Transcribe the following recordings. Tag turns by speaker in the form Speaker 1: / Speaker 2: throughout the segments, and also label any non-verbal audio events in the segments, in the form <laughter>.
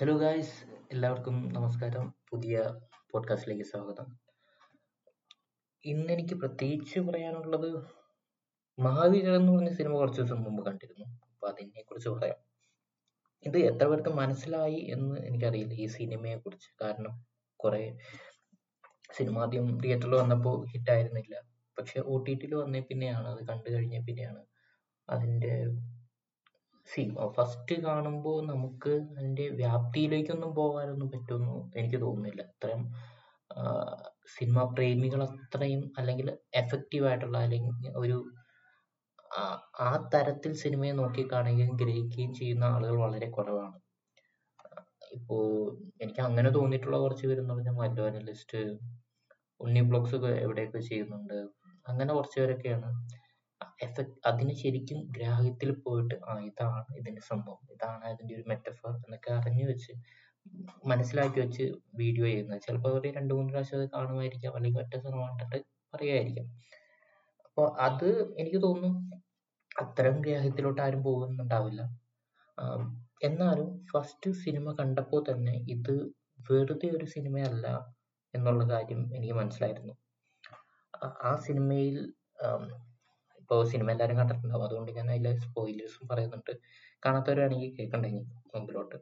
Speaker 1: Hello guys എല്ലാവർക്കും നമസ്കാരം. പുതിയ പോഡ്കാസ്റ്റിലേക്ക് സ്വാഗതം. ഇന്ന് എനിക്ക് പ്രത്യേകിച്ച് പറയാനുള്ളത് മഹാവീരൻ എന്ന് പറഞ്ഞ സിനിമ കുറച്ച് ദിവസം മുമ്പ് കണ്ടിരുന്നു. അപ്പൊ അതിനെ കുറിച്ച് പറയാം. ഇത് എത്ര പേർക്ക് മനസ്സിലായി എന്ന് എനിക്കറിയില്ല ഈ സിനിമയെ കുറിച്ച്. കാരണം കുറെ സിനിമ ആദ്യം തിയേറ്ററിൽ വന്നപ്പോൾ ഹിറ്റായിരുന്നില്ല പക്ഷെ ഒ ടി ടിയിൽ വന്നേ പിന്നെയാണ്. അത് കണ്ടു കഴിഞ്ഞ പിന്നെയാണ് അതിന്റെ സി ഫസ്റ്റ് കാണുമ്പോൾ നമുക്ക് അതിന്റെ വ്യാപ്തിയിലേക്കൊന്നും പോകാനൊന്നും പറ്റുമെന്ന് എനിക്ക് തോന്നുന്നില്ല. അത്രയും സിനിമ പ്രേമികൾ അത്രയും അല്ലെങ്കിൽ എഫക്റ്റീവ് ആയിട്ടുള്ള അല്ലെങ്കിൽ ഒരു ആ- തരത്തിൽ സിനിമയെ നോക്കി കാണുകയും ഗ്രഹിക്കുകയും ചെയ്യുന്ന ആളുകൾ വളരെ കുറവാണ്. ഇപ്പോ എനിക്ക് അങ്ങനെ തോന്നിയിട്ടുള്ള കുറച്ച് പേരെന്ന് പറഞ്ഞാൽ മല്ലു അനലിസ്റ്റ് ഉണ്ണി ബ്ലോഗ്സ് എവിടെയൊക്കെ ചെയ്യുന്നുണ്ട് അങ്ങനെ കുറച്ച് പേരൊക്കെയാണ്. എഫക്ട് അതിന് ശരിക്കും ഗ്രാഹ്യത്തിൽ പോയിട്ട് ആ ഇതാണ് ഇതിന്റെ സംഭവം. ഇതാണ് അതിന്റെ ഒരു മെറ്റഫർ എന്നൊക്കെ അറിഞ്ഞു വെച്ച് മനസ്സിലാക്കി വെച്ച് വീഡിയോ ചെയ്യുന്നത്. ചിലപ്പോൾ അവർ രണ്ട് മൂന്ന് പ്രാവശ്യം അത് കാണുമായിരിക്കാം അല്ലെങ്കിൽ ഒറ്റ സിനിമ കണ്ടിട്ട് പറയുമായിരിക്കാം അപ്പോൾ അത് എനിക്ക് തോന്നുന്നു അത്തരം ഗ്രാഹ്യത്തിലോട്ട് ആരും പോകുന്നുണ്ടാവില്ല. എന്നാലും ഫസ്റ്റ് സിനിമ കണ്ടപ്പോൾ തന്നെ ഇത് വെറുതെ ഒരു സിനിമയല്ല എന്നുള്ള കാര്യം എനിക്ക് മനസ്സിലായിരുന്നു. ആ സിനിമയിൽ ഇപ്പോ സിനിമ എല്ലാവരും കണ്ടിട്ടുണ്ടാവും. അതുകൊണ്ട് ഞാൻ അതിലെ സ്പോയിലേഴ്സും പറയുന്നുണ്ട്. കാണാത്തവരാണെങ്കിൽ കേൾക്കണ്ടേ മുമ്പിലോട്ട്.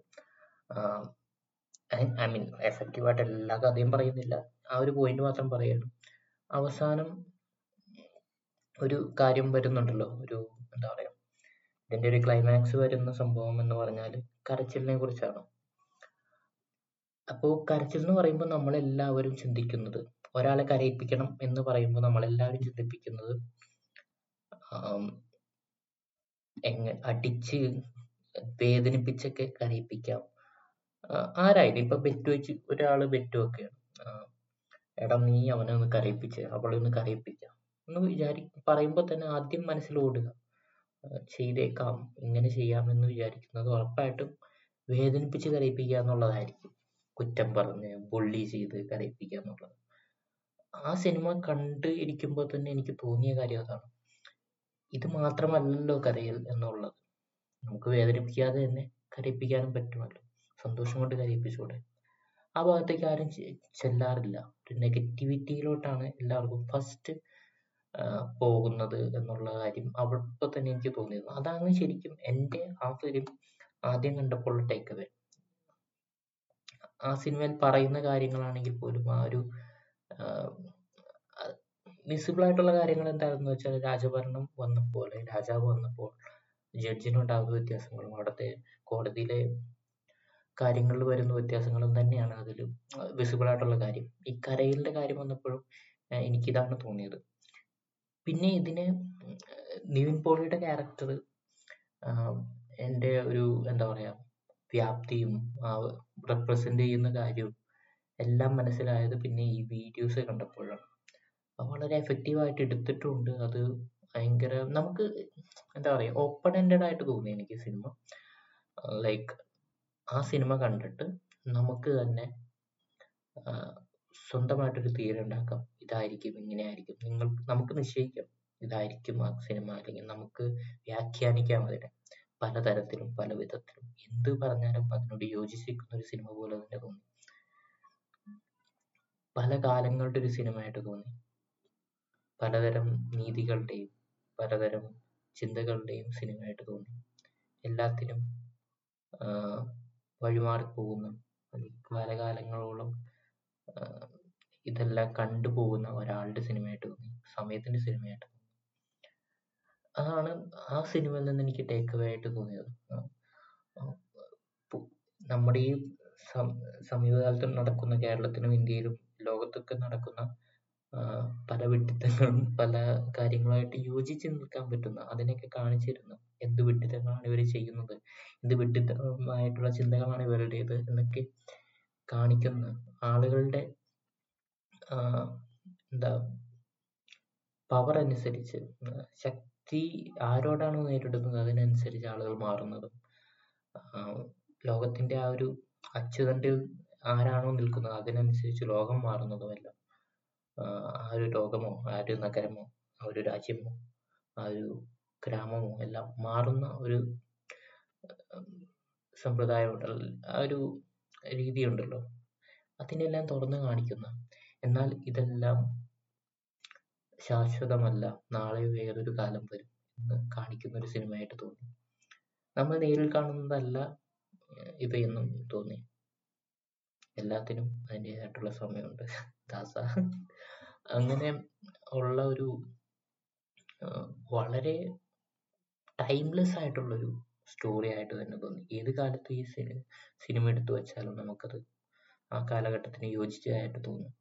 Speaker 1: ഐ മീൻ എഫക്റ്റീവ് ആയിട്ട് എല്ലാ കഥയും പറയുന്നില്ല. ആ ഒരു പോയിന്റ് മാത്രം പറയാണ്. അവസാനം ഒരു കാര്യം വരുന്നുണ്ടല്ലോ. ഒരു എന്താ പറയാ ഇതിന്റെ ഒരു ക്ലൈമാക്സ് വരുന്ന സംഭവം എന്ന് പറഞ്ഞാൽ കരച്ചിലിനെ കുറിച്ചാണ്. അപ്പോ കരച്ചിൽ എന്ന് പറയുമ്പോൾ നമ്മളെല്ലാവരും ചിന്തിക്കുന്നത് ഒരാളെ കരയിപ്പിക്കണം എന്ന് പറയുമ്പോൾ നമ്മളെല്ലാവരും ചിന്തിപ്പിക്കുന്നത് എങ്ങ അടിച്ച് വേദനിപ്പിച്ചൊക്കെ കരയിപ്പിക്കാം. ആരായാലും ഇപ്പൊ ബെറ്റ് വെച്ച് ഒരാൾ ബെറ്റ് വെക്കുകയാണ്. എടാ നീ അവനെ ഒന്ന് കരയിപ്പിച്ച് അവളെ ഒന്ന് കരയിപ്പിക്കാം. എന്ന് വിചാരി പറയുമ്പോൾ തന്നെ ആദ്യം ആ, ചെയ്തേക്കാം ഇങ്ങനെ ചെയ്യാമെന്ന് വിചാരിക്കുന്നത് ഉറപ്പായിട്ടും വേദനിപ്പിച്ച് കരയിപ്പിക്കുക എന്നുള്ളതായിരിക്കും. കുറ്റം പറഞ്ഞ് ബുള്ളി ചെയ്ത് കരയിപ്പിക്കുക എന്നുള്ളത്. ആ സിനിമ കണ്ട് ഇരിക്കുമ്പോൾ തന്നെ എനിക്ക് തോന്നിയ കാര്യം അതാണ്. ഇത് മാത്രമല്ലല്ലോ കരയൽ എന്നുള്ളത്. നമുക്ക് വേദനിപ്പിക്കാതെ തന്നെ കരയിപ്പിക്കാനും പറ്റുമല്ലോ. സന്തോഷം കൊണ്ട് കരയിപ്പിച്ചൂടെ. ആ ഭാഗത്തേക്ക് ആരും ചെല്ലാറില്ല. ഒരു നെഗറ്റിവിറ്റിയിലോട്ടാണ് എല്ലാവർക്കും ഫസ്റ്റ് പോകുന്നത് എന്നുള്ള കാര്യം അവിടെ തന്നെ എനിക്ക് തോന്നിയത്. അതാണ് ശരിക്കും എന്റെ ആ ഫിലിം ആദ്യം കണ്ടപ്പോൾ ടേക്ക് അവേ ആ സിനിമയിൽ പറയുന്ന കാര്യങ്ങളാണെങ്കിൽ പോലും ആ ഒരു വിസിബിൾ ആയിട്ടുള്ള കാര്യങ്ങൾ എന്താണെന്ന് വെച്ചാൽ രാജഭരണം വന്നപ്പോൾ അല്ലെങ്കിൽ രാജാവ് വന്നപ്പോൾ ജഡ്ജിനുണ്ടാകുന്ന വ്യത്യാസങ്ങളും അവിടുത്തെ കോടതിയിലെ കാര്യങ്ങളിൽ വരുന്ന വ്യത്യാസങ്ങളും തന്നെയാണ് അതിൽ വിസിബിൾ ആയിട്ടുള്ള കാര്യം. ഈ കരയിലിന്റെ കാര്യം വന്നപ്പോഴും എനിക്ക് എനിക്കിതാണ് തോന്നിയത്. പിന്നെ ഇതിന് നിവിൻ പോളിയുടെ ക്യാരക്ടർ എന്റെ ഒരു എന്താ പറയാ വ്യാപ്തിയും റെപ്രസെന്റ് ചെയ്യുന്ന കാര്യവും എല്ലാം മനസ്സിലായത് പിന്നെ ഈ വീഡിയോസ് കണ്ടപ്പോഴാണ്. വളരെ എഫക്റ്റീവ് ആയിട്ട് എടുത്തിട്ടുണ്ട്. അത് ഭയങ്കര നമുക്ക് എന്താ പറയാ ഓപ്പൺ എൻഡഡ് ആയിട്ട് തോന്നി എനിക്ക് സിനിമ ലൈക്ക് ആ സിനിമ കണ്ടിട്ട് നമുക്ക് തന്നെ സ്വന്തമായിട്ട് സ്വന്തമായിട്ടൊരു തീരെ ഉണ്ടാക്കാം. ഇതായിരിക്കും ഇങ്ങനെയായിരിക്കും. നിങ്ങൾ നമുക്ക് നിശ്ചയിക്കാം. ഇതായിരിക്കും ആ സിനിമ അല്ലെങ്കിൽ നമുക്ക് വ്യാഖ്യാനിക്കാം അതിനെ. പലതരത്തിലും പല വിധത്തിലും. എന്ത് പറഞ്ഞാലും അതിനോട് യോജിച്ചിരിക്കുന്ന ഒരു സിനിമ പോലെ തന്നെ തോന്നി. പല കാലങ്ങളുടെ ഒരു സിനിമയായിട്ട് തോന്നി. പലതരം നീതികളുടെയും പലതരം ചിന്തകളുടെയും സിനിമയായിട്ട് തോന്നി. എല്ലാത്തിനും വഴിമാറിപ്പോകുന്ന കാലകാലങ്ങളോളം ഇതെല്ലാം കണ്ടുപോകുന്ന ഒരാളുടെ സിനിമയായിട്ട് തോന്നി. സമയത്തിന്റെ സിനിമയായിട്ട് തോന്നി. അതാണ് ആ സിനിമയിൽ നിന്ന് എനിക്ക് ടേക്ക് അവേ ആയിട്ട് തോന്നിയത്. നമ്മുടെ ഈ സമീപകാലത്ത് നടക്കുന്ന കേരളത്തിലും ഇന്ത്യയിലും ലോകത്തൊക്കെ നടക്കുന്ന പല വിഡ്ഢിത്തങ്ങളും പല കാര്യങ്ങളുമായിട്ട് യോജിച്ച് നിൽക്കാൻ പറ്റുന്ന അതിനെയൊക്കെ കാണിച്ചിരുന്നു എന്ത് വിഡ്ഢിത്തങ്ങളാണ് ഇവർ ചെയ്യുന്നത് എന്ത് വിഡ്ഢിത്തമായിട്ടുള്ള ചിന്തകളാണ് ഇവരുടേത് എന്നൊക്കെ കാണിക്കുന്ന ആളുകളുടെ എന്താ പവർ അനുസരിച്ച് ശക്തി ആരോടാണോ നേരിടുന്നത് അതിനനുസരിച്ച് ആളുകൾ മാറുന്നതും ലോകത്തിന്റെ ആ ഒരു അച്ചുതണ്ടിൽ ആരാണോ നിൽക്കുന്നത് അതിനനുസരിച്ച് ലോകം മാറുന്നതുമെല്ലാം. ആ ഒരു ലോകമോ ആ ഒരു നഗരമോ ആ ഒരു രാജ്യമോ ആ ഒരു ഗ്രാമമോ എല്ലാം മാറുന്ന ഒരു സമ്പ്രദായമുണ്ട് ആ ഒരു രീതിയുണ്ടല്ലോ. അതിനെല്ലാം തുറന്നു കാണിക്കുന്ന എന്നാൽ ഇതെല്ലാം ശാശ്വതമല്ല നാളെ വേറൊരു കാലം വരും എന്ന് കാണിക്കുന്ന ഒരു സിനിമയായിട്ട് തോന്നി. നമ്മൾ നേരിൽ കാണുന്നതല്ല ഇത് ഇവയെന്നും തോന്നി. എല്ലാത്തിനും അതിന്റെതായിട്ടുള്ള സമയമുണ്ട്. ദാസ. അങ്ങനെ ഉള്ള ഒരു വളരെ ടൈംലെസ് ആയിട്ടുള്ളൊരു സ്റ്റോറി ആയിട്ട് തന്നെ തോന്നി. ഏത് കാലത്ത് ഈ സിനി സിനിമ എടുത്തു വെച്ചാലും നമുക്കത് ആ കാലഘട്ടത്തിന് യോജിച്ചതായിട്ട് തോന്നും.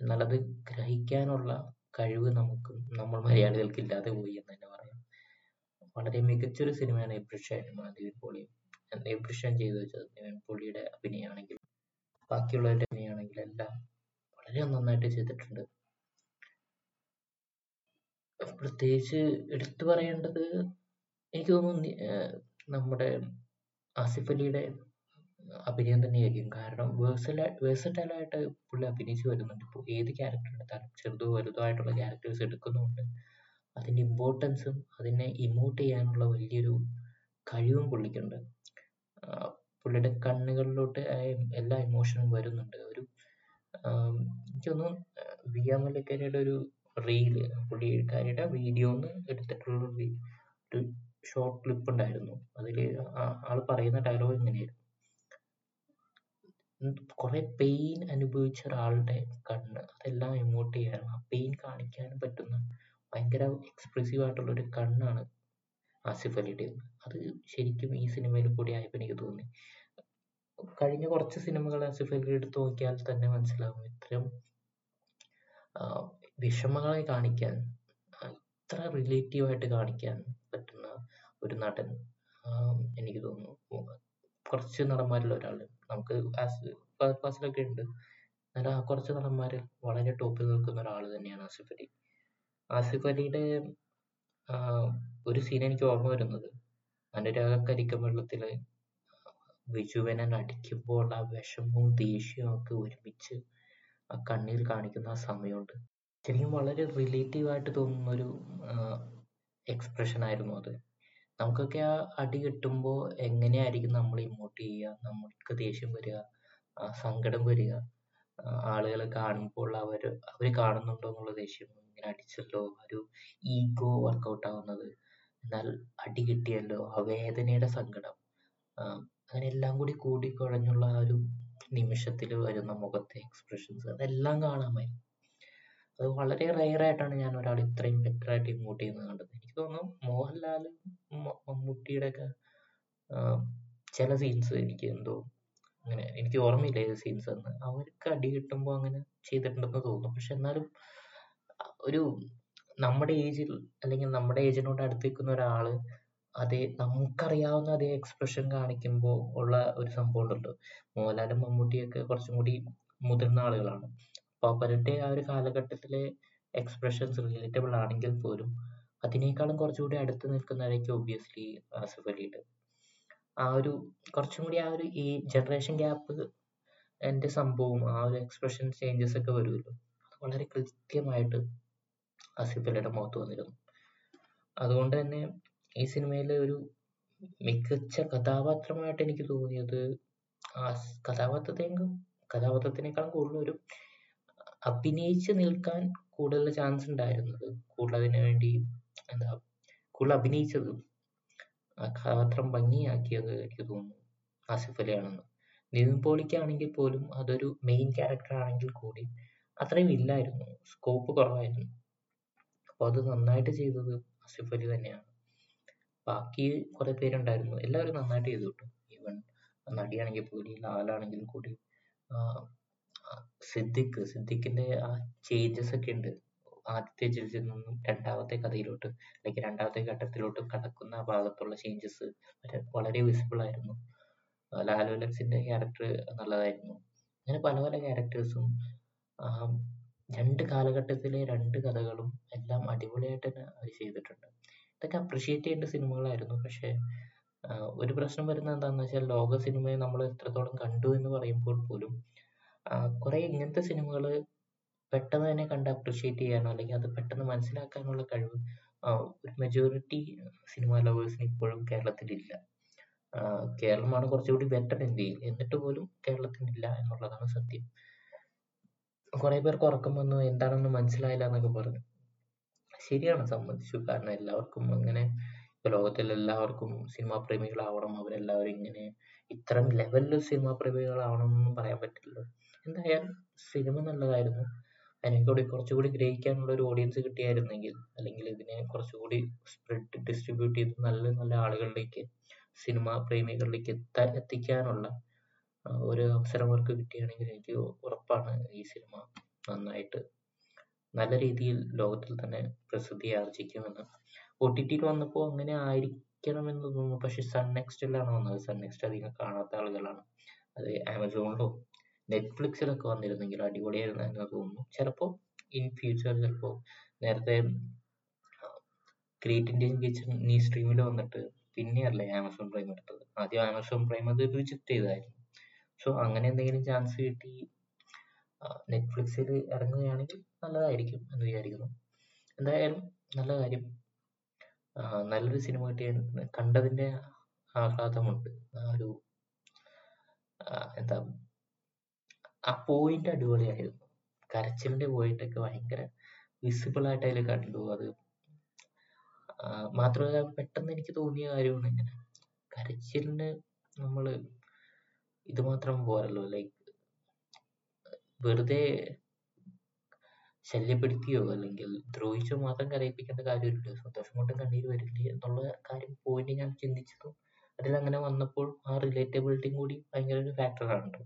Speaker 1: എന്നാൽ അത് ഗ്രഹിക്കാനുള്ള കഴിവ് നമുക്ക് നമ്മൾ മലയാളികൾക്ക് ഇല്ലാതെ പോയി എന്ന് തന്നെ പറയാം. വളരെ മികച്ചൊരു സിനിമയാണ് എബ്രിഷായിട്ടും നിവിൻ പോളിയും എബ്രിഷൻ ചെയ്തു വെച്ചത്. നിവിൻ പോളിയുടെ അഭിനയമാണെങ്കിലും ബാക്കിയുള്ളവരുടെ അഭിനയമാണെങ്കിലും എല്ലാം വളരെ നന്നായിട്ട് ചെയ്തിട്ടുണ്ട്. പ്രത്യേകിച്ച് എടുത്തു പറയേണ്ടത് എനിക്ക് തോന്നുന്നു നമ്മുടെ ആസിഫ് അലിയുടെ അഭിനയം തന്നെയായിരിക്കും. കാരണം വേഴ്സല ആയിട്ട് പുള്ളി അഭിനയിച്ചു വരുന്നുണ്ട്. ഇപ്പോൾ ഏത് ക്യാരക്ടർ എടുത്താലും ചെറുതോ വലുതോ ആയിട്ടുള്ള ക്യാരക്ടേഴ്സ് എടുക്കുന്നുണ്ട്. അതിന്റെ ഇമ്പോർട്ടൻസും അതിനെ ഇമോട്ട് ചെയ്യാനുള്ള വലിയൊരു കഴിവും പുള്ളിക്കുണ്ട്. പുള്ളിയുടെ കണ്ണുകളിലോട്ട് എല്ലാ ഇമോഷനും വരുന്നുണ്ട്. ഒരു എനിക്കൊന്നും എനിക്ക് തോന്നുന്നു മല്ലിക്കരയുടെ ഒരു റീൽ പുള്ളിക്കാരിയുടെ വീഡിയോന്ന് എടുത്തിട്ടുള്ള ഒരു ഷോർട്ട് ക്ലിപ്പ് ഉണ്ടായിരുന്നു. അതിൽ ആൾ പറയുന്ന ഡയലോഗ് ഇങ്ങനെയായിരുന്നു. കുറെ പെയിൻ അനുഭവിച്ച ഒരാളുടെ കണ്ണ് അതെല്ലാം ഇമോട്ട് ചെയ്യാനും ആ പെയിൻ കാണിക്കാനും പറ്റുന്ന ഭയങ്കര എക്സ്പ്രസീവ് ആയിട്ടുള്ള ഒരു കണ്ണാണ് ആസിഫ് അലിയുടെ. അത് ശരിക്കും ഈ സിനിമയിൽ കൂടി ആയപ്പോൾ എനിക്ക് തോന്നി. കഴിഞ്ഞ കുറച്ച് സിനിമകൾ ആസിഫ് അലി എടുത്ത് നോക്കിയാൽ തന്നെ മനസ്സിലാവും ഇത്രയും വിഷമങ്ങളെ കാണിക്കാൻ ഇത്ര റിലേറ്റീവ് ആയിട്ട് കാണിക്കാൻ പറ്റുന്ന ഒരു നടൻ എനിക്ക് തോന്നുന്നു. കുറച്ച് നടന്മാരിൽ ഒരാൾ നമുക്ക് ഒക്കെ ഉണ്ട്. എന്നാലും ആ കുറച്ച് നടന്മാരിൽ വളരെ ടോപ്പിൽ നിൽക്കുന്ന ഒരാൾ തന്നെയാണ് ആസിഫ് അലി. ആസിഫ് അലിയുടെ ഒരു സീൻ എനിക്ക് ഓർമ്മ വരുന്നത്. അനുരാഗ കരിക്കം വെള്ളത്തിൽ വിജുവനൻ അടിക്കുമ്പോൾ ആ വിഷമവും ദേഷ്യവും ഒക്കെ ഒരുമിച്ച് ആ കണ്ണിൽ കാണിക്കുന്ന ആ സമയമുണ്ട്. ശരിക്കും വളരെ റിലേറ്റീവ് ആയിട്ട് തോന്നുന്ന ഒരു എക്സ്പ്രഷൻ ആയിരുന്നു അത്. നമുക്കൊക്കെ ആ അടി കിട്ടുമ്പോൾ എങ്ങനെയായിരിക്കും നമ്മൾ ഇമോട്ട് ചെയ്യുക നമുക്ക് ദേഷ്യം വരിക സങ്കടം വരിക ആളുകളെ കാണുമ്പോൾ അവർ അവർ കാണുന്നുണ്ടോ എന്നുള്ള ദേഷ്യം ഇങ്ങനെ അടിച്ചല്ലോ ഒരു ഈഗോ വർക്കൗട്ട് ആവുന്നത്. എന്നാൽ അടി കിട്ടിയല്ലോ ആ വേദനയുടെ സങ്കടം അങ്ങനെ എല്ലാം കൂടി കൂടിക്കുഴഞ്ഞുള്ള ആ ഒരു നിമിഷത്തിൽ വരുന്ന മുഖത്തെ എക്സ്പ്രഷൻസ് അതെല്ലാം കാണാമായിരുന്നു. അത് വളരെ റെയർ ആയിട്ടാണ് ഞാൻ ഒരാൾ ഇത്രയും ബെറ്റർ ആയിട്ട് ഇമോട്ട് ചെയ്യുന്നത് കണ്ടത്. എനിക്ക് തോന്നുന്നു മോഹൻലാലും മ- മമ്മൂട്ടിയുടെ ഒക്കെ ചില സീൻസ് എനിക്ക് എന്തോ അങ്ങനെ എനിക്ക് ഓർമ്മയില്ല ഏത് സീൻസ് എന്ന് അവർക്ക് അടി കിട്ടുമ്പോൾ അങ്ങനെ ചെയ്തിട്ടുണ്ടെന്ന് തോന്നുന്നു. പക്ഷെ എന്നാലും ഒരു നമ്മുടെ ഏജിൽ അല്ലെങ്കിൽ നമ്മുടെ ഏജിനോട് അടുത്ത് നിൽക്കുന്ന ഒരാൾ അതേ നമുക്കറിയാവുന്ന അതേ എക്സ്പ്രഷൻ കാണിക്കുമ്പോൾ ഉള്ള ഒരു സംഭവം ഉണ്ടല്ലോ. മോഹൻലാലും മമ്മൂട്ടിയൊക്കെ കുറച്ചും കൂടി മുതിർന്ന ആളുകളാണ്. അപ്പൊ ആ ഒരു കാലഘട്ടത്തിലെ എക്സ്പ്രഷൻസ് റിലേറ്റബിൾ ആണെങ്കിൽ പോലും അതിനേക്കാളും കുറച്ചുകൂടി അടുത്ത് നിൽക്കുന്നതായിരിക്കും ഒബ്വിയസ്ലി അലിയുടെ ആ ഒരു കുറച്ചും കൂടി ആ ഒരു ഈ ജനറേഷൻ ഗ്യാപ്പ് എന്റെ സംഭവം ആ ഒരു എക്സ്പ്രഷൻ ചേഞ്ചസ് ഒക്കെ വരുമല്ലോ. അത് വളരെ കൃത്യമായിട്ട് ആസിഫ് അലിയുടെ മുഖത്ത് വന്നിരുന്നു. അതുകൊണ്ട് തന്നെ ഈ സിനിമയിലെ ഒരു മികച്ച കഥാപാത്രമായിട്ട് എനിക്ക് തോന്നിയത് ആ കഥാപാത്രത്തെ കഥാപാത്രത്തെയും കഥാപാത്രത്തിനേക്കാളും കൂടുതൽ ഒരു അഭിനയിച്ച് നിൽക്കാൻ കൂടുതൽ ചാൻസ് ഉണ്ടായിരുന്നത് കൂടുതൽ അതിനു വേണ്ടി എന്താ കൂടുതൽ അഭിനയിച്ചത്. ആ കഥാപാത്രം ഭംഗിയാക്കിയത് എനിക്ക് തോന്നുന്നു. ആസിഫ് അലിയാണെന്ന്. നിവിൻ പോളിക്കാണെങ്കിൽ പോലും അതൊരു മെയിൻ ക്യാരക്ടർ ആണെങ്കിൽ കൂടി അത്രയും ഇല്ലായിരുന്നു. സ്കോപ്പ് കുറവായിരുന്നു. അപ്പൊ അത് നന്നായിട്ട് ചെയ്തത് ആസിഫ് അലി തന്നെയാണ്. ബാക്കി കുറെ പേരുണ്ടായിരുന്നു. എല്ലാവരും നന്നായിട്ട് ചെയ്തു കേട്ടോ. ഈവൻ നടിയാണെങ്കിൽ പോലും ലാലാണെങ്കിലും കൂടി സിദ്ദിഖ് സിദ്ദിഖിന്റെ ആ ചേഞ്ചസ് ഒക്കെ ഉണ്ട്. ആദ്യത്തെ ജിൽസിൽ നിന്നും രണ്ടാമത്തെ കഥയിലോട്ട് അല്ലെങ്കിൽ രണ്ടാമത്തെ ഘട്ടത്തിലോട്ട് കടക്കുന്ന ആ ഭാഗത്തുള്ള ചേഞ്ചസ് വളരെ വിസിബിൾ ആയിരുന്നു. ലാലു ലക്സിന്റെ ക്യാരക്ടർ നല്ലതായിരുന്നു. അങ്ങനെ പല പല ക്യാരക്ടേഴ്സും രണ്ട് കാലഘട്ടത്തിലെ രണ്ട് കഥകളും എല്ലാം അടിപൊളിയായിട്ട് തന്നെ അവർ ചെയ്തിട്ടുണ്ട്. ഇതൊക്കെ അപ്രിഷിയേറ്റ് ചെയ്യേണ്ട സിനിമകളായിരുന്നു. പക്ഷെ ഒരു പ്രശ്നം വരുന്നത് എന്താണെന്ന് വെച്ചാൽ ലോക സിനിമയെ നമ്മൾ എത്രത്തോളം കണ്ടു എന്ന് പറയുമ്പോൾ പോലും കുറെ ഇങ്ങനത്തെ സിനിമകൾ പെട്ടെന്ന് തന്നെ കണ്ട് അപ്രിഷിയേറ്റ് ചെയ്യാനോ അല്ലെങ്കിൽ അത് പെട്ടെന്ന് മനസ്സിലാക്കാനുള്ള കഴിവ് ഒരു മെജോറിറ്റി സിനിമ ലവേഴ്സിന് ഇപ്പോഴും കേരളത്തിലില്ല. കേരളമാണ് കുറച്ചുകൂടി ബെറ്റർ ഇന്ത്യയിൽ എന്നിട്ട് പോലും കേരളത്തിനില്ല എന്നുള്ളതാണ് സത്യം. കുറെ പേർക്ക് ഉറക്കം വന്നു എന്താണെന്ന് മനസ്സിലായില്ല എന്നൊക്കെ പറഞ്ഞു. ശരിയാണ് സമ്മതിച്ചു കാരണം എല്ലാവർക്കും അങ്ങനെ ഇപ്പൊ ലോകത്തിൽ എല്ലാവർക്കും സിനിമാ പ്രേമികളാവണം അവരെല്ലാവരും ഇങ്ങനെ ഇത്തരം ലെവലിൽ സിനിമാ പ്രേമികളാവണം എന്നൊന്നും പറയാൻ പറ്റില്ല എന്തായാലും സിനിമ നല്ലതായിരുന്നു അതിനെ കൂടി കുറച്ചുകൂടി ഗ്രഹിക്കാനുള്ള ഒരു ഓഡിയൻസ് കിട്ടിയായിരുന്നെങ്കിൽ അല്ലെങ്കിൽ ഇതിനെ കുറച്ചുകൂടി സ്പ്രെഡ് ഡിസ്ട്രിബ്യൂട്ട് ചെയ്ത് നല്ല നല്ല ആളുകളിലേക്ക് സിനിമ പ്രേമികളിലേക്ക് എത്താ എത്തിക്കാനുള്ള ഒരു അവസരം അവർക്ക് കിട്ടുകയാണെങ്കിൽ എനിക്ക് ഉറപ്പാണ് ഈ സിനിമ നന്നായിട്ട് നല്ല രീതിയിൽ ലോകത്തിൽ തന്നെ പ്രസിദ്ധി ആർജിക്കുമെന്ന്. ഒ ടി ടിയിൽ വന്നപ്പോൾ അങ്ങനെ ആയിരിക്കണമെന്ന് തോന്നുന്നു. പക്ഷെ സൺ നെക്സ്റ്റിലാണ് വന്നത്. സൺ നെക്സ്റ്റ് അധികം കാണാത്ത ആളുകളാണ്. അത് ആമസോണിലോ നെറ്റ്ഫ്ലിക്സിലൊക്കെ വന്നിരുന്നെങ്കിൽ അടിപൊളിയായിരുന്നു എന്ന് തോന്നുന്നു. ചിലപ്പോൾ ഇൻ ഫ്യൂച്ചർ ചിലപ്പോൾ നേരത്തെ ഗ്രേറ്റ് ഇന്ത്യൻ കിച്ചൺ നീ സ്ട്രീമിൽ വന്നിട്ട് പിന്നെയല്ലേ ആമസോൺ പ്രൈം എടുത്തത്. ആദ്യം ആമസോൺ പ്രൈം അത് റിജക്ട് ചെയ്തായിരുന്നു. സോ അങ്ങനെ എന്തെങ്കിലും ചാൻസ് കിട്ടി നെറ്റ്ഫ്ലിക്സിൽ ഇറങ്ങുകയാണെങ്കിൽ നല്ലതായിരിക്കും എന്ന് വിചാരിക്കുന്നു. എന്തായാലും നല്ല കാര്യം. നല്ലൊരു സിനിമ കിട്ടിയ കണ്ടതിന്റെ ആഹ്ലാദമുണ്ട്. ആ ഒരു എന്താ ആ പോയിന്റ് അടിപൊളിയായിരുന്നു. കരച്ചിലിന്റെ പോയിന്റ് ഒക്കെ ഭയങ്കര വിസിബിൾ ആയിട്ട് അതിൽ കണ്ടു. അത് മാത്രമല്ല പെട്ടെന്ന് എനിക്ക് തോന്നിയ കാര്യമാണ് ഇങ്ങനെ കരച്ചിലിന് നമ്മൾ ഇത് മാത്രം പോരല്ലോ. ലൈക്ക് വെറുതെ ശല്യപ്പെടുത്തിയോ അല്ലെങ്കിൽ ദ്രോഹിച്ചോ മാത്രം കരയിപ്പിക്കേണ്ട കാര്യമില്ല. സന്തോഷം കൊണ്ടും കണ്ണീര് വരില്ലേ എന്നുള്ള കാര്യം പോയിന്റ് ഞാൻ ചിന്തിച്ചതും അതിലങ്ങനെ വന്നപ്പോൾ ആ റിലേറ്റബിലിറ്റിയും കൂടി ഭയങ്കര ഒരു ഫാക്ടറാണ്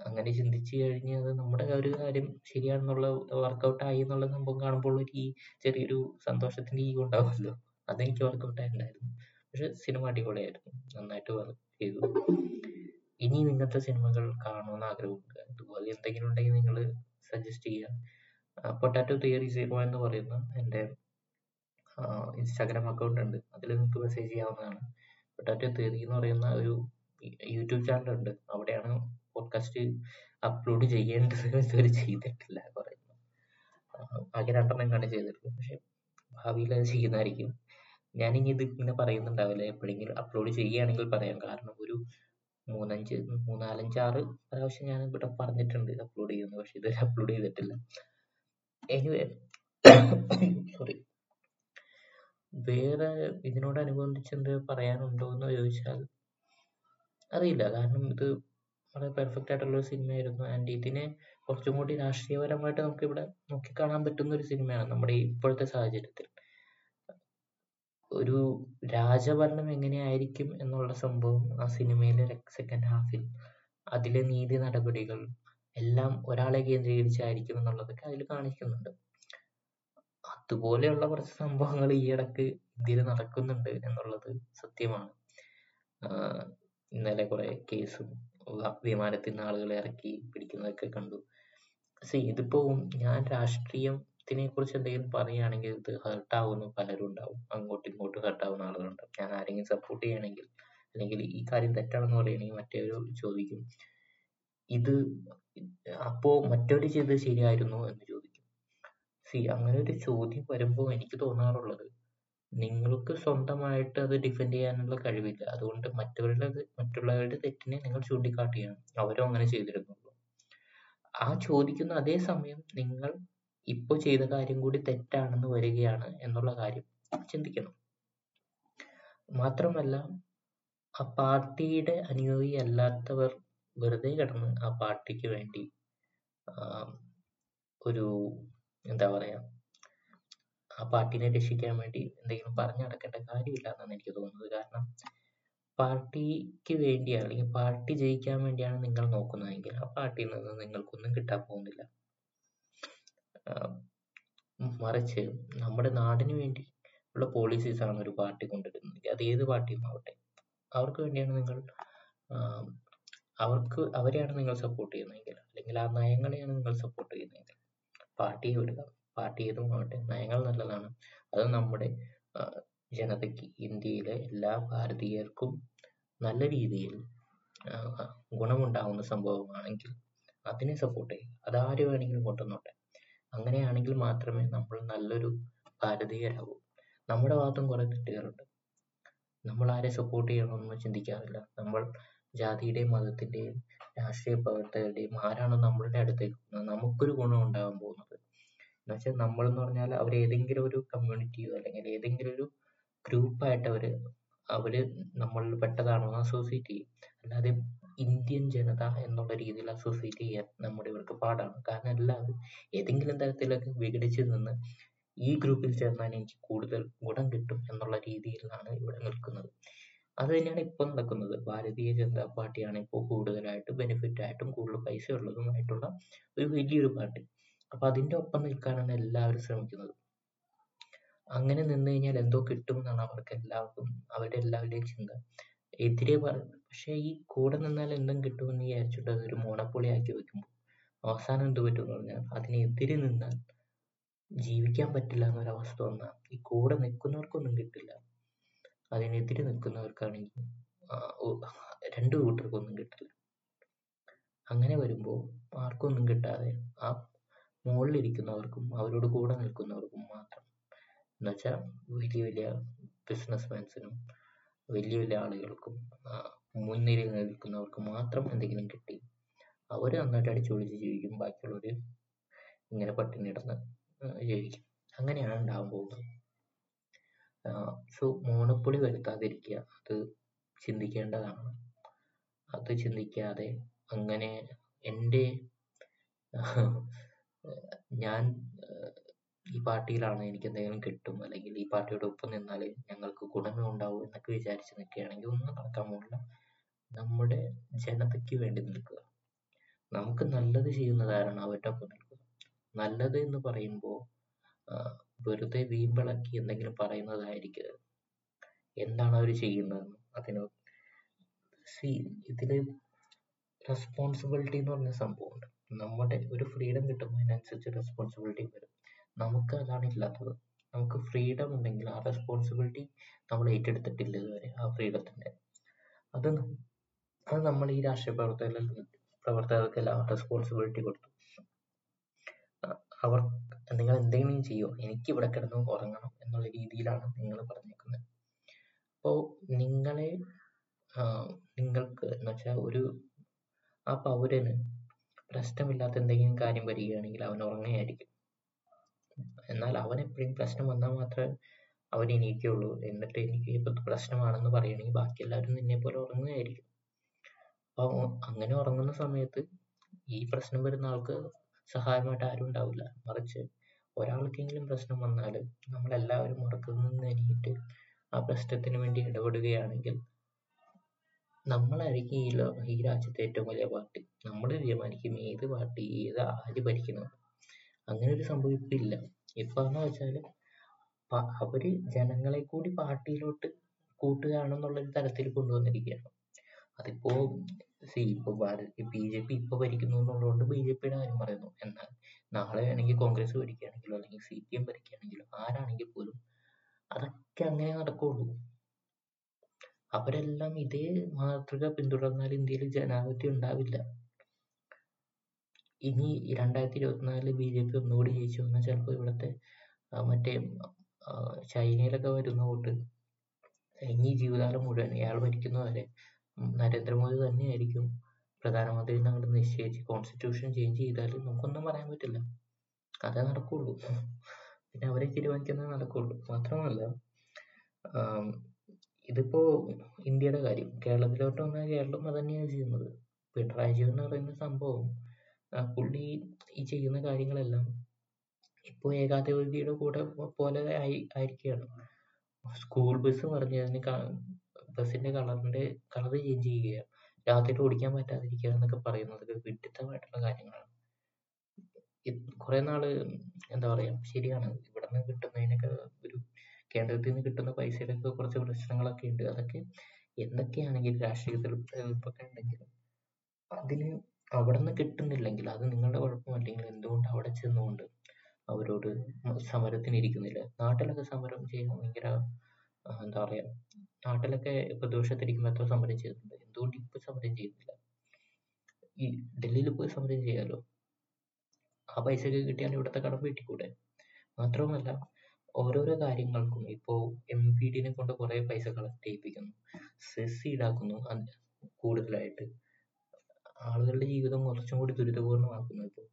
Speaker 1: അങ്ങനെ ചിന്തിച്ചു കഴിഞ്ഞ് അത് നമ്മുടെ ഒരു കാര്യം ശരിയാണെന്നുള്ള വർക്കൗട്ട് ആയി എന്നുള്ള സംഭവം കാണുമ്പോൾ ഈ ചെറിയൊരു സന്തോഷത്തിന്റെ ഈ ഉണ്ടാവുമല്ലോ. അതെനിക്ക് വർക്കൗട്ട് ആയിട്ടുണ്ടായിരുന്നു. പക്ഷെ സിനിമ അടിപൊളിയായിരുന്നു. നന്നായിട്ട് വർക്ക് ചെയ്തു. ഇനി ഇങ്ങനത്തെ സിനിമകൾ കാണണമെന്ന് ആഗ്രഹമുണ്ട്. അതുപോലെ എന്തെങ്കിലും ഉണ്ടെങ്കിൽ നിങ്ങൾ സജസ്റ്റ് ചെയ്യുക. പൊട്ടാറ്റോ തിയറി സീറോ എന്ന് പറയുന്ന എന്റെ ഇൻസ്റ്റാഗ്രാം അക്കൗണ്ട് ഉണ്ട്. അതിൽ നിങ്ങൾക്ക് മെസ്സേജ് ചെയ്യാവുന്നതാണ്. പൊട്ടാറ്റോ തിയറി എന്ന് പറയുന്ന ഒരു യൂട്യൂബ് ചാനൽ ഉണ്ട്. അവിടെയാണ് പോഡ്കാസ്റ്റ് അപ്ലോഡ് ചെയ്യേണ്ടത് <laughs> ഇതുവരെ ചെയ്തിട്ടില്ല പറയുന്നത് ആകെ രണ്ടെണ്ണം ചെയ്തിട്ടുള്ളൂ പക്ഷെ ഭാവിയിൽ അത് ചെയ്യുന്നതായിരിക്കും. ഞാനിനി ഇത് ഇങ്ങനെ പറയുന്നുണ്ടാവില്ല. എപ്പോഴെങ്കിലും അപ്ലോഡ് ചെയ്യുകയാണെങ്കിൽ പറയാം. കാരണം ഒരു മൂന്നഞ്ച് മൂന്നാലഞ്ചാറ് പ്രാവശ്യം ഞാൻ ഇവിടെ പറഞ്ഞിട്ടുണ്ട് അപ്ലോഡ് ചെയ്യുന്നു പക്ഷെ ഇതുവരെ അപ്ലോഡ് ചെയ്തിട്ടില്ല. എനിവേ സോറി <coughs> വേറെ ഇതിനോടനുബന്ധിച്ച് എന്ത് പറയാനുണ്ടോ എന്ന് ചോദിച്ചാൽ അറിയില്ല. കാരണം ഇത് വളരെ പെർഫെക്റ്റ് ആയിട്ടുള്ള ഒരു സിനിമയായിരുന്നു. ആൻഡ് ഇതിനെ കുറച്ചും കൂടി രാഷ്ട്രീയപരമായിട്ട് നമുക്ക് ഇവിടെ നോക്കിക്കാണാൻ പറ്റുന്ന ഒരു സിനിമയാണ് നമ്മുടെ ഇപ്പോഴത്തെ സാഹചര്യത്തിൽ. ഒരു രാജഭരണം എങ്ങനെയായിരിക്കും എന്നുള്ള സംഭവം ആ സിനിമയിലെ സെക്കൻഡ് ഹാഫിൽ അതിലെ നീതി നടപടികൾ എല്ലാം ഒരാളെ കേന്ദ്രീകരിച്ചായിരിക്കും എന്നുള്ളതൊക്കെ അതിൽ കാണിക്കുന്നുണ്ട്. അതുപോലെയുള്ള കുറച്ച് സംഭവങ്ങൾ ഈ ഇടയ്ക്ക് ഇന്ത്യയിൽ നടക്കുന്നുണ്ട് എന്നുള്ളത് സത്യമാണ്. ഇന്നലെ കുറെ കേസും വിമാനത്തിൽ നിന്ന് ആളുകളെ ഇറക്കി പിടിക്കുന്നതൊക്കെ കണ്ടു. പക്ഷെ ഇതിപ്പോ ഞാൻ രാഷ്ട്രീയത്തിനെ കുറിച്ച് എന്തെങ്കിലും പറയുകയാണെങ്കിൽ ഇത് ഹേർട്ട് ആവുന്ന പലരും ഉണ്ടാവും. അങ്ങോട്ടും ഇങ്ങോട്ടും ഹേർട്ട് ആവുന്ന ആളുകളുണ്ടാവും ഞാൻ ആരെങ്കിലും സപ്പോർട്ട് ചെയ്യണമെങ്കിൽ അല്ലെങ്കിൽ ഈ കാര്യം തെറ്റാണെന്ന് പറയുകയാണെങ്കിൽ മറ്റേവർ ചോദിക്കും ഇത് അപ്പോ മറ്റവര് ചെയ്തത് ശരിയായിരുന്നു? എന്ന് ചോദിക്കും. സി അങ്ങനെ ഒരു ചോദ്യം വരുമ്പോൾ എനിക്ക് തോന്നാറുള്ളത് നിങ്ങൾക്ക് സ്വന്തമായിട്ട് അത് ഡിഫെൻഡ് ചെയ്യാനുള്ള കഴിവില്ല. അതുകൊണ്ട് മറ്റവരുടെ മറ്റുള്ളവരുടെ തെറ്റിനെ നിങ്ങൾ ചൂണ്ടിക്കാട്ടുകയാണ് അവരും അങ്ങനെ ചെയ്തിരുന്നുള്ളൂ. ആ ചോദിക്കുന്ന അതേ സമയം നിങ്ങൾ ഇപ്പോൾ ചെയ്ത കാര്യം കൂടി തെറ്റാണെന്ന് വരികയാണ് എന്നുള്ള കാര്യം ചിന്തിക്കണം. മാത്രമല്ല ആ പാർട്ടിയുടെ അനുയായി അല്ലാത്തവർ വെറുതെ കിടന്ന് ആ പാർട്ടിക്ക് വേണ്ടി ഒരു എന്താ പറയാ ആ പാർട്ടിനെ രക്ഷിക്കാൻ വേണ്ടി എന്തെങ്കിലും പറഞ്ഞു നടക്കേണ്ട കാര്യമില്ല എന്നാണ് എനിക്ക് തോന്നുന്നത്. കാരണം പാർട്ടിക്ക് വേണ്ടി അല്ലെങ്കിൽ പാർട്ടി ജയിക്കാൻ വേണ്ടിയാണ് നിങ്ങൾ നോക്കുന്നതെങ്കിൽ ആ പാർട്ടിയിൽ നിന്ന് നിങ്ങൾക്കൊന്നും കിട്ടാൻ പോകുന്നില്ല. മറിച്ച് നമ്മുടെ നാടിന് വേണ്ടി ഉള്ള പോളിസീസ് ആണ് ഒരു പാർട്ടി കൊണ്ടുവരുന്നത് അത് ഏത് പാർട്ടിയും ആവട്ടെ. അവർക്ക് വേണ്ടിയാണ് നിങ്ങൾ അവർക്ക് അവരെയാണ് നിങ്ങൾ സപ്പോർട്ട് ചെയ്യുന്നതെങ്കിൽ അല്ലെങ്കിൽ ആ നയങ്ങളെയാണ് നിങ്ങൾ സപ്പോർട്ട് ചെയ്യുന്നതെങ്കിൽ പാർട്ടിയെ വിടുക. പാർട്ടി ഏതുമാവട്ടെ നയങ്ങൾ നല്ലതാണ്. അത് നമ്മുടെ ജനതയ്ക്ക് ഇന്ത്യയിലെ എല്ലാ ഭാരതീയർക്കും നല്ല രീതിയിൽ ഗുണം ഗുണമുണ്ടാവുന്ന സംഭവമാണെങ്കിൽ അതിനെ സപ്പോർട്ട് ചെയ്യുക. അതാര് വേണമെങ്കിലും കൊണ്ടുവന്നോട്ടെ. അങ്ങനെയാണെങ്കിൽ മാത്രമേ നമ്മൾ നല്ലൊരു ഭാരതീയരാകൂ നമ്മുടെ ഭാഗത്തും കുറെ തെറ്റുകളുണ്ട് നമ്മൾ ആരെ സപ്പോർട്ട് ചെയ്യണമെന്ന് ചിന്തിക്കാറില്ല. നമ്മൾ ജാതിയുടെയും മതത്തിന്റെയും രാഷ്ട്രീയ പ്രവർത്തകരുടെയും ആരാണ് നമ്മളുടെ അടുത്തേക്ക് നമുക്കൊരു ഗുണം ഉണ്ടാകാൻ പോകുന്നത്. എന്നുവെച്ചാൽ നമ്മളെന്ന് പറഞ്ഞാൽ അവർ ഏതെങ്കിലും ഒരു കമ്മ്യൂണിറ്റിയോ അല്ലെങ്കിൽ ഏതെങ്കിലും ഒരു ഗ്രൂപ്പായിട്ട് അവർ അവർ നമ്മളിൽ പെട്ടതാണോ എന്ന് അസോസിയേറ്റ് ചെയ്യും. അല്ലാതെ ഇന്ത്യൻ ജനത എന്നുള്ള രീതിയിൽ അസോസിയേറ്റ് ചെയ്യാൻ നമ്മുടെ ഇവർക്ക് പാടാണ്. കാരണം എല്ലാവരും ഏതെങ്കിലും തരത്തിലൊക്കെ വിഘടിച്ച് നിന്ന് ഈ ഗ്രൂപ്പിൽ ചേർന്നാൽ എനിക്ക് കൂടുതൽ ഗുണം കിട്ടും എന്നുള്ള രീതിയിലാണ് ഇവിടെ നിൽക്കുന്നത്. അത് തന്നെയാണ് ഇപ്പൊ നടക്കുന്നത്. ഭാരതീയ ജനതാ പാർട്ടിയാണ് ഇപ്പോൾ കൂടുതലായിട്ട് ബെനിഫിറ്റ് ആയിട്ടും കൂടുതൽ പൈസ ഉള്ളതുമായിട്ടുള്ള ഒരു വലിയൊരു പാർട്ടി. അപ്പൊ അതിന്റെ ഒപ്പം നിൽക്കാനാണ് എല്ലാവരും ശ്രമിക്കുന്നത്. അങ്ങനെ നിന്ന് കഴിഞ്ഞാൽ എന്തോ കിട്ടുമെന്നാണ് അവർക്ക് എല്ലാവർക്കും അവരുടെ എല്ലാവരുടെയും ചിന്ത. എതിരെ പക്ഷെ ഈ കൂടെ നിന്നാൽ എന്തും കിട്ടുമെന്ന് വിചാരിച്ചിട്ട് അതൊരു മോണപ്പൊളി ആക്കി വെക്കുമ്പോൾ അവസാനം എന്ത് പറ്റും എന്ന് പറഞ്ഞാൽ അതിനെതിരെ നിന്നാൽ ജീവിക്കാൻ പറ്റില്ല എന്നൊരവസ്ഥ വന്നാൽ ഈ കൂടെ നിൽക്കുന്നവർക്കൊന്നും കിട്ടില്ല. അതിനെതിരെ നിൽക്കുന്നവർക്കാണെങ്കിൽ രണ്ടു കൂട്ടർക്കൊന്നും കിട്ടില്ല. അങ്ങനെ വരുമ്പോൾ ആർക്കും ഒന്നും കിട്ടാതെ ആ മുകളിലിരിക്കുന്നവർക്കും അവരോട് കൂടെ നിൽക്കുന്നവർക്കും മാത്രം. എന്നുവെച്ചാൽ വലിയ വലിയ ബിസിനസ്മാൻസിനും വലിയ വലിയ ആളുകൾക്കും മുൻനിരയിൽ നിൽക്കുന്നവർക്ക് മാത്രം എന്തെങ്കിലും കിട്ടി അവർ നന്നായിട്ട് അടിച്ചു പൊളിച്ച് ജീവിക്കും. ബാക്കിയുള്ളവര് ഇങ്ങനെ പട്ടിണി കിടന്ന് ജീവിക്കും. അങ്ങനെയാണ് ഉണ്ടാവാൻ പോകുന്നത്. സോ മോണപ്പൊളി വരുത്താതിരിക്കുക അത് ചിന്തിക്കേണ്ടതാണ്. അത് ചിന്തിക്കാതെ അങ്ങനെ എന്റെ ഞാൻ ഈ പാർട്ടിയിലാണ് എനിക്ക് എന്തെങ്കിലും കിട്ടും അല്ലെങ്കിൽ ഈ പാർട്ടിയുടെ ഒപ്പം നിന്നാൽ ഞങ്ങൾക്ക് ഗുണമേ ഉണ്ടാവൂ എന്നൊക്കെ വിചാരിച്ച് നിൽക്കുകയാണെങ്കിൽ ഒന്നും നടക്കാൻ പോകുന്നില്ല നമ്മുടെ ജനതയ്ക്ക് വേണ്ടി നിൽക്കുക. നമുക്ക് നല്ലത് ചെയ്യുന്നതാരാണ് അവരുടെ ഒപ്പം നിൽക്കുക നല്ലത് എന്ന് പറയുമ്പോൾ വെറുതെ വീമ്പിളക്കി എന്തെങ്കിലും പറയുന്നതായിരിക്കരുത് എന്താണ് അവർ ചെയ്യുന്നതെന്ന്. അതിന് സി ഇതിൽ റെസ്പോൺസിബിലിറ്റി എന്ന് പറഞ്ഞ സംഭവമുണ്ട്. നമ്മുടെ ഒരു ഫ്രീഡം കിട്ടുമ്പോൾ അതിനനുസരിച്ച് റെസ്പോൺസിബിലിറ്റി വരും. നമുക്ക് അതാണ് ഇല്ലാത്തത്. നമുക്ക് ഫ്രീഡം ഉണ്ടെങ്കിൽ ആ റെസ്പോൺസിബിലിറ്റി നമ്മൾ ഏറ്റെടുത്തിട്ടില്ല ഇതുവരെ ആ ഫ്രീഡത്തിന്റെ അത് അത് നമ്മൾ ഈ രാഷ്ട്രീയ പ്രവർത്തകർക്ക് പ്രവർത്തകർക്കെല്ലാം റെസ്പോൺസിബിലിറ്റി കൊടുത്തു. അവർ നിങ്ങൾ എന്തെങ്കിലും ചെയ്യോ എനിക്ക് ഇവിടെ കിടന്ന് ഉറങ്ങണം എന്നുള്ള രീതിയിലാണ് നിങ്ങൾ പറഞ്ഞേക്കുന്നത്. അപ്പോൾ നിങ്ങളെ നിങ്ങൾക്ക് എന്ന് വെച്ചാൽ ഒരു ആ പൗരന് പ്രശ്നമില്ലാത്ത എന്തെങ്കിലും കാര്യം വരികയാണെങ്കിൽ അവൻ ഉറങ്ങുകയായിരിക്കും. എന്നാൽ അവൻ എപ്പോഴും പ്രശ്നം വന്നാൽ മാത്രമേ അവൻ എണീക്കുകയുള്ളൂ. എന്നിട്ട് എനിക്ക് ഇപ്പം പ്രശ്നമാണെന്ന് പറയുകയാണെങ്കിൽ ബാക്കി എല്ലാവരും നിന്നെ പോലെ ഉറങ്ങുകയായിരിക്കും. അപ്പോൾ അങ്ങനെ ഉറങ്ങുന്ന സമയത്ത് ഈ പ്രശ്നം വരുന്ന ആൾക്ക് സഹായമായിട്ട് ആരും ഉണ്ടാവില്ല. മറിച്ച് ഒരാൾക്കെങ്കിലും പ്രശ്നം വന്നാൽ നമ്മളെല്ലാവരും ഉറക്കത്തിൽ നിന്ന് എണീറ്റ് ആ പ്രശ്നത്തിന് വേണ്ടി ഇടപെടുകയാണെങ്കിൽ നമ്മളായിരിക്കും ഈ ലോ ഈ രാജ്യത്തെ ഏറ്റവും വലിയ പാർട്ടി. നമ്മൾ തീരുമാനിക്കും ഏത് പാർട്ടി ഏത് ആര് ഭരിക്കണം അങ്ങനെ ഒരു സംഭവം ഇപ്പൊ ഇല്ല ഇപ്പൊ എന്ന് വെച്ചാൽ അവർ ജനങ്ങളെ കൂടി പാർട്ടിയിലോട്ട് കൂട്ടുകയാണെന്നുള്ള ഒരു തരത്തിൽ കൊണ്ടുവന്നിരിക്കുകയാണ്. അതിപ്പോ സി ഇപ്പൊ ബി ജെ പി ഇപ്പൊ ഭരിക്കുന്നു എന്നുള്ളതുകൊണ്ട് ബി ജെ പിയുടെ കാര്യം പറയുന്നു. എന്നാൽ നാളെ വേണമെങ്കിൽ കോൺഗ്രസ് ഭരിക്കുകയാണെങ്കിലോ അല്ലെങ്കിൽ സി പി എം ഭരിക്കുകയാണെങ്കിലോ ആരാണെങ്കിൽ പോലും അതൊക്കെ അങ്ങനെ നടക്കുള്ളൂ. അവരെല്ലാം ഇതേ മാതൃക പിന്തുടർന്നാൽ ഇന്ത്യയിൽ ജനാധിപത്യം ഉണ്ടാവില്ല. ഇനി രണ്ടായിരത്തി ഇരുപത്തിനാലിൽ ബി ജെ പി ഒന്നുകൂടി ജയിച്ചു വന്നാൽ ചിലപ്പോൾ ഇവിടുത്തെ മറ്റേ ചൈനയിലൊക്കെ വരുന്ന കൂട്ട് ഇനി ജീവിതകാലം മുഴുവൻ ഇയാൾ ഭരിക്കുന്നവരെ വരെ നരേന്ദ്രമോദി തന്നെയായിരിക്കും പ്രധാനമന്ത്രി അവിടെ നിശ്ചയിച്ച് കോൺസ്റ്റിറ്റ്യൂഷൻ ചേഞ്ച് ചെയ്താൽ നമുക്കൊന്നും പറയാൻ പറ്റില്ല. അതേ നടക്കുള്ളൂ. പിന്നെ അവരെ തീരുമാനിക്കുന്നേ നടക്കുള്ളൂ. മാത്രമല്ല ഇതിപ്പോ ഇന്ത്യയുടെ കാര്യം. കേരളത്തിലോട്ട് വന്നാൽ കേരളം അത് തന്നെയാണ് ചെയ്യുന്നത്. പിണറായി വിജയൻ എന്ന് പറയുന്ന സംഭവം പുള്ളി ഈ ചെയ്യുന്ന കാര്യങ്ങളെല്ലാം ഇപ്പൊ ഏകാധിപതിയുടെ കൂടെ പോലെ ആയി ആയിരിക്കുകയാണ്. സ്കൂൾ ബസ് പറഞ്ഞതിന് ബസ്സിന്റെ കളറിന്റെ കളർ ചേഞ്ച് ചെയ്യുകയാണ്. രാത്രി ഓടിക്കാൻ പറ്റാതിരിക്കുക എന്നൊക്കെ പറയുന്നതൊക്കെ വിഡിത്തമായിട്ടുള്ള കാര്യങ്ങളാണ്. കുറെ നാൾ എന്താ പറയാ ശരിയാണ്. ഇവിടെ നിന്ന് കിട്ടുന്നതിനൊക്കെ ഒരു കേന്ദ്രത്തിൽ നിന്ന് കിട്ടുന്ന പൈസയിലൊക്കെ ഒക്കെ കുറച്ച് പ്രശ്നങ്ങളൊക്കെ ഉണ്ട്. അതൊക്കെ എന്തൊക്കെയാണെങ്കിലും രാഷ്ട്രീയത്തിൽ എതിർപ്പൊക്കെ ഉണ്ടെങ്കിലും അതിന് അവിടെ നിന്ന് കിട്ടുന്നില്ലെങ്കിൽ അത് നിങ്ങളുടെ കുഴപ്പമല്ലെങ്കിൽ എന്തുകൊണ്ട് അവിടെ ചെന്നുകൊണ്ട് അവരോട് സമരത്തിന് ഇരിക്കുന്നില്ല? നാട്ടിലൊക്കെ സമരം ചെയ്യാൻ ഭയങ്കര എന്താ പറയാ നാട്ടിലൊക്കെ പ്രതിപക്ഷത്തിരിക്കുമ്പോൾ എത്ര സമരം ചെയ്തിട്ടുണ്ട് എന്തുകൊണ്ട് ഇപ്പൊ സമരം ചെയ്യുന്നില്ല? ഈ ഡൽഹിയിൽ പോയി സമരം ചെയ്യാലോ? ആ പൈസയൊക്കെ കിട്ടിയാൽ ഇവിടുത്തെ കടം വീട്ടിക്കൂടെ? മാത്രവുമല്ല ഓരോരോ കാര്യങ്ങൾക്കും ഇപ്പോ എം പി ഡിനെ കൊണ്ട് കുറെ പൈസ കളക്ട് ചെയ്യിപ്പിക്കുന്നു സെസ് ഈടാക്കുന്നു കൂടുതലായിട്ട്. ആളുകളുടെ ജീവിതം കുറച്ചും കൂടി ആക്കുന്നു ഇപ്പോൾ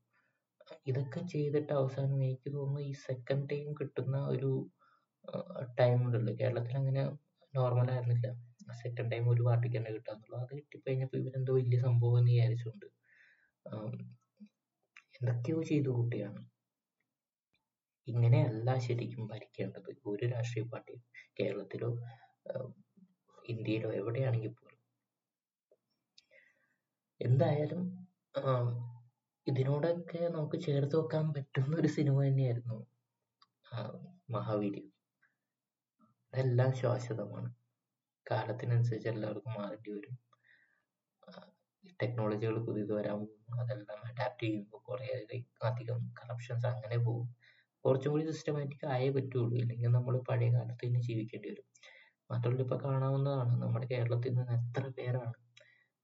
Speaker 1: ഇതൊക്കെ ചെയ്തിട്ട് അവസാനം എനിക്ക് തോന്നുന്നു ഈ സെക്കൻഡ് ടൈം കിട്ടുന്ന ഒരു ടൈം ഉണ്ടല്ലോ. കേരളത്തിൽ അങ്ങനെ നോർമൽ ആയിരുന്നില്ല. സെക്കൻഡ് ടൈം ഒരു പാർട്ടിക്ക് തന്നെ കിട്ടാന്നുള്ളൂ അത് കിട്ടിക്കഴിഞ്ഞപ്പോൾ ഇവരെന്തോ വലിയ സംഭവം എന്ന് വിചാരിച്ചുകൊണ്ട് എന്തൊക്കെയോ ചെയ്തു കൂട്ടിയാണ്. ഇങ്ങനെയല്ല ശരിക്കും ഭരിക്കേണ്ടത്. ഒരു രാഷ്ട്രീയ പാർട്ടിയും കേരളത്തിലോ ഇന്ത്യയിലോ എവിടെയാണെങ്കിൽ പോലും. എന്തായാലും ഇതിനോടൊക്കെ നമുക്ക് ചേർത്ത് വെക്കാൻ പറ്റുന്ന ഒരു സിനിമ തന്നെയായിരുന്നു മഹാവീര്യം. അതെല്ലാം ശാശ്വതമാണ്. കാലത്തിനനുസരിച്ച് എല്ലാവർക്കും മാറേണ്ടി വരും. ടെക്നോളജികൾ പുതിയത് വരാൻ അതെല്ലാം അഡാപ്റ്റ് ചെയ്യുമ്പോൾ കുറേ അധികം കറപ്ഷൻസ് അങ്ങനെ പോകും. കുറച്ചും കൂടി സിസ്റ്റമാറ്റിക് ആയേ പറ്റുള്ളൂ. ഇല്ലെങ്കിൽ നമ്മൾ പഴയ കാലത്ത് തന്നെ ജീവിക്കേണ്ടി വരും. മാത്രമല്ല ഇപ്പൊ കാണാവുന്നതാണ്. നമ്മുടെ കേരളത്തിൽ നിന്ന് എത്ര പേരാണ്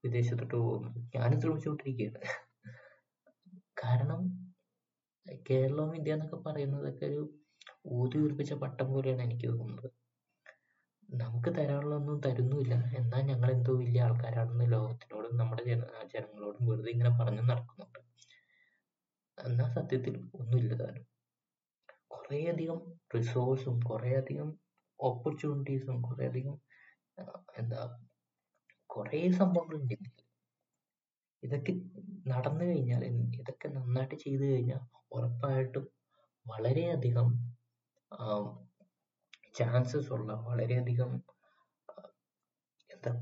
Speaker 1: വിദേശത്തോട്ട് പോകുന്നത്? ഞാനും ശ്രമിച്ചുകൊണ്ടിരിക്കുകയാണ്. കാരണം കേരളവും ഇന്ത്യ എന്നൊക്കെ പറയുന്നതൊക്കെ ഒരു ഊതി വീർപ്പിച്ച പട്ടം പോലെയാണ് എനിക്ക് തോന്നുന്നത്. നമുക്ക് തരാനുള്ളതൊന്നും തരുന്നുമില്ല. എന്നാൽ ഞങ്ങൾ എന്തോ വലിയ ആൾക്കാരാണെന്ന് ലോകത്തിനോടും നമ്മുടെ ജന ജനങ്ങളോടും വെറുതെ ഇങ്ങനെ പറഞ്ഞു നടക്കുന്നുണ്ട്. എന്നാൽ സത്യത്തിൽ ഒന്നുമില്ല താനും. കുറേയധികം റിസോഴ്സും കുറേയധികം ഓപ്പർച്യൂണിറ്റീസും കുറേയധികം എന്താ കുറേ സംഭവങ്ങളുണ്ട് ഇന്ത്യയിൽ ഇതൊക്കെ നടന്നു കഴിഞ്ഞാൽ ഇതൊക്കെ നന്നായിട്ട് ചെയ്തു കഴിഞ്ഞാൽ ഉറപ്പായിട്ടും വളരെയധികം ചാൻസസ് ഉള്ള വളരെയധികം എന്താ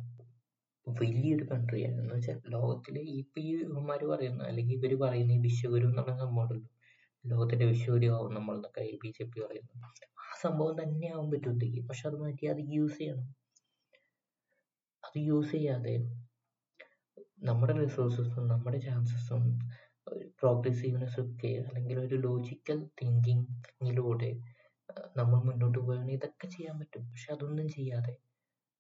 Speaker 1: വലിയൊരു കൺട്രിയാണ് എന്ന് വെച്ചാൽ ലോകത്തിലെ ഇപ്പൊ ഈ ഇവന്മാര് പറയുന്ന അല്ലെങ്കിൽ ഇവർ പറയുന്ന ഈ വിശ്വഗുരു എന്നുള്ള പറയുന്ന സംഭവം ഉണ്ടല്ലോ. ലോകത്തിന്റെ എന്നൊക്കെ ഈ ബി ജെ പി പറയുന്നത്. ആ സംഭവം തന്നെ ആവാൻ പറ്റും ഇന്ത്യയ്ക്ക് പക്ഷെ അത് മാറ്റി അത് യൂസ് ചെയ്യണം. അത് യൂസ് ചെയ്യാതെ നമ്മുടെ റിസോഴ്സസും നമ്മുടെ ചാൻസസും പ്രോഗ്രസീവ്നെസ് ഒക്കെ അല്ലെങ്കിൽ ഒരു ലോജിക്കൽ തിങ്കിങ്ങിലൂടെ നമ്മൾ മുന്നോട്ട് പോവുകയാണെങ്കിൽ ഇതൊക്കെ ചെയ്യാൻ പറ്റും. പക്ഷെ അതൊന്നും ചെയ്യാതെ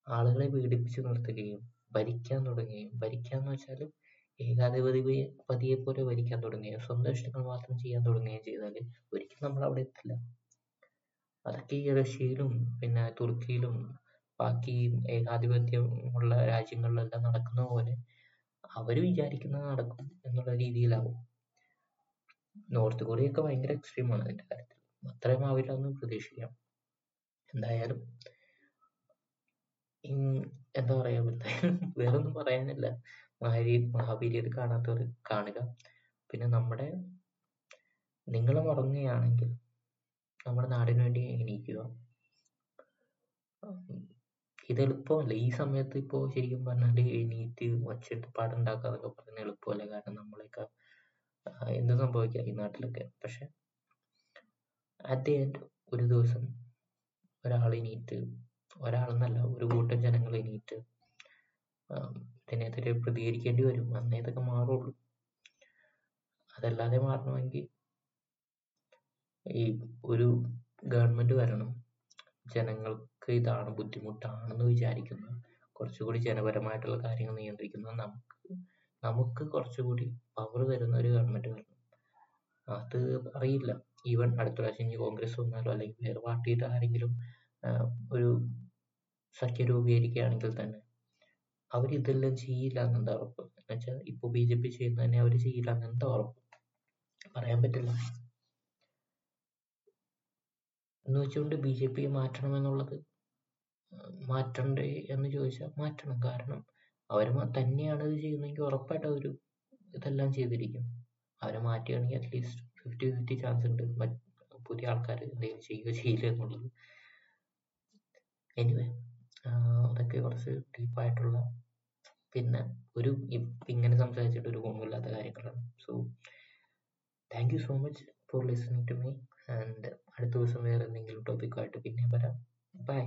Speaker 1: ആളുകളെ പീഡിപ്പിച്ചു നിർത്തുകയും ഭരിക്കാൻ തുടങ്ങുകയും ഭരിക്കാന്ന് വെച്ചാൽ ഏകാധിപതി പതിയെ പോലെ ഭരിക്കാൻ തുടങ്ങുകയും സ്വന്തം ഇഷ്ടങ്ങൾ മാത്രം ചെയ്യാൻ തുടങ്ങുകയും ചെയ്താൽ ഒരിക്കലും നമ്മൾ അവിടെ എത്തില്ല. അതൊക്കെ ഈ റഷ്യയിലും പിന്നെ തുർക്കിയിലും ബാക്കി ഏകാധിപത്യമുള്ള രാജ്യങ്ങളിലെല്ലാം നടക്കുന്ന പോലെ അവർ വിചാരിക്കുന്നത് നടക്കും എന്നുള്ള രീതിയിലാവും. നോർത്ത് കൊറിയ ഒക്കെ ഭയങ്കര എക്സ്ട്രീം ആണ് അതിന്റെ കാര്യത്തിൽ. അത്രയും ആവില്ല എന്ന് പ്രതീക്ഷിക്കാം. എന്തായാലും എന്താ പറയാ എന്തായാലും വേറൊന്നും പറയാനില്ല. മഹാരി മഹാവീര്യർ കാണാത്തവർ കാണുക. പിന്നെ നമ്മുടെ നിങ്ങൾ ഉറങ്ങുകയാണെങ്കിൽ നമ്മുടെ നാടിന് വേണ്ടി എണീക്കുക. ഇത് എളുപ്പമല്ല. ഈ സമയത്ത് ഇപ്പോ ശരിക്കും പറഞ്ഞാൽ എണീറ്റ് ഒച്ചയിട്ട് പാടുണ്ടാക്കാന്നൊക്കെ പറയുന്നത് എളുപ്പമല്ല. കാരണം നമ്മളെയൊക്കെ ആ, എന്ത് സംഭവിക്കാം ഈ നാട്ടിലൊക്കെ. പക്ഷെ അറ്റ് ദി എൻഡ് ഒരു ദിവസം ഒരാൾ എണീറ്റ് ഒരാളെന്നല്ല ഒരു കൂട്ടം ജനങ്ങൾ എണീറ്റ് ഇതിനെതിരെ പ്രതികരിക്കേണ്ടി വരും. അന്നേ ഇതൊക്കെ മാറുള്ളൂ. അതല്ലാതെ മാറണമെങ്കിൽ ഈ ഒരു ഗവൺമെന്റ് വരണം. ജനങ്ങൾക്ക് ഇതാണ് ബുദ്ധിമുട്ടാണെന്ന് വിചാരിക്കുന്ന കുറച്ചുകൂടി ജനപരമായിട്ടുള്ള കാര്യങ്ങൾ നിയന്ത്രിക്കുന്ന നമുക്ക് നമുക്ക് കുറച്ചുകൂടി പവർ തരുന്ന ഒരു ഗവൺമെന്റ് വരണം. അത് അറിയില്ല. ഈവൻ അടുത്ത പ്രാവശ്യം ഇനി കോൺഗ്രസ് വന്നാലോ അല്ലെങ്കിൽ വേറെ പാർട്ടിയുടെ ആരെങ്കിലും ഒരു സഖ്യം രൂപീകരിക്കുകയാണെങ്കിൽ തന്നെ അവർ ഇതെല്ലാം ചെയ്യില്ല എന്നുണ്ട് ഉറപ്പ്. എന്നുവെച്ചാൽ ഇപ്പൊ ബി ജെ പി ചെയ്യുന്ന തന്നെ അവർ ചെയ്യില്ല എന്നുണ്ട് ഉറപ്പ്. പറയാൻ പറ്റില്ല. എന്ന് വെച്ചുകൊണ്ട് ബി ജെ പിയെ മാറ്റണം എന്നുള്ളത് ഉം, മാറ്റണ്ടേ എന്ന് ചോദിച്ചാൽ മാറ്റണം. കാരണം അവർ തന്നെയാണ് ഇത് ചെയ്യുന്നതെങ്കിൽ ഉറപ്പായിട്ട് അവർ ഇതെല്ലാം ചെയ്തിരിക്കും. അവരെ മാറ്റുകയാണെങ്കിൽ അറ്റ്ലീസ്റ്റ് ഫിഫ്റ്റി ഫിഫ്റ്റി ചാൻസ് ഉണ്ട്. പുതിയ ആൾക്കാർ എന്തെങ്കിലും ചെയ്യുകയോ ചെയ്യില്ല എന്നുള്ളത്. എനിവേ അതൊക്കെ കുറച്ച് ഡീപ്പായിട്ടുള്ള പിന്നെ ഒരു ഇങ്ങനെ സംസാരിച്ചിട്ട് ഒരു ഗുണമില്ലാത്ത കാര്യങ്ങളാണ്. So thank you so much for listening to me and അടുത്ത ദിവസം വേറെ എന്തെങ്കിലും ടോപ്പിക്കുമായിട്ട് പിന്നെ വരാം. ബൈ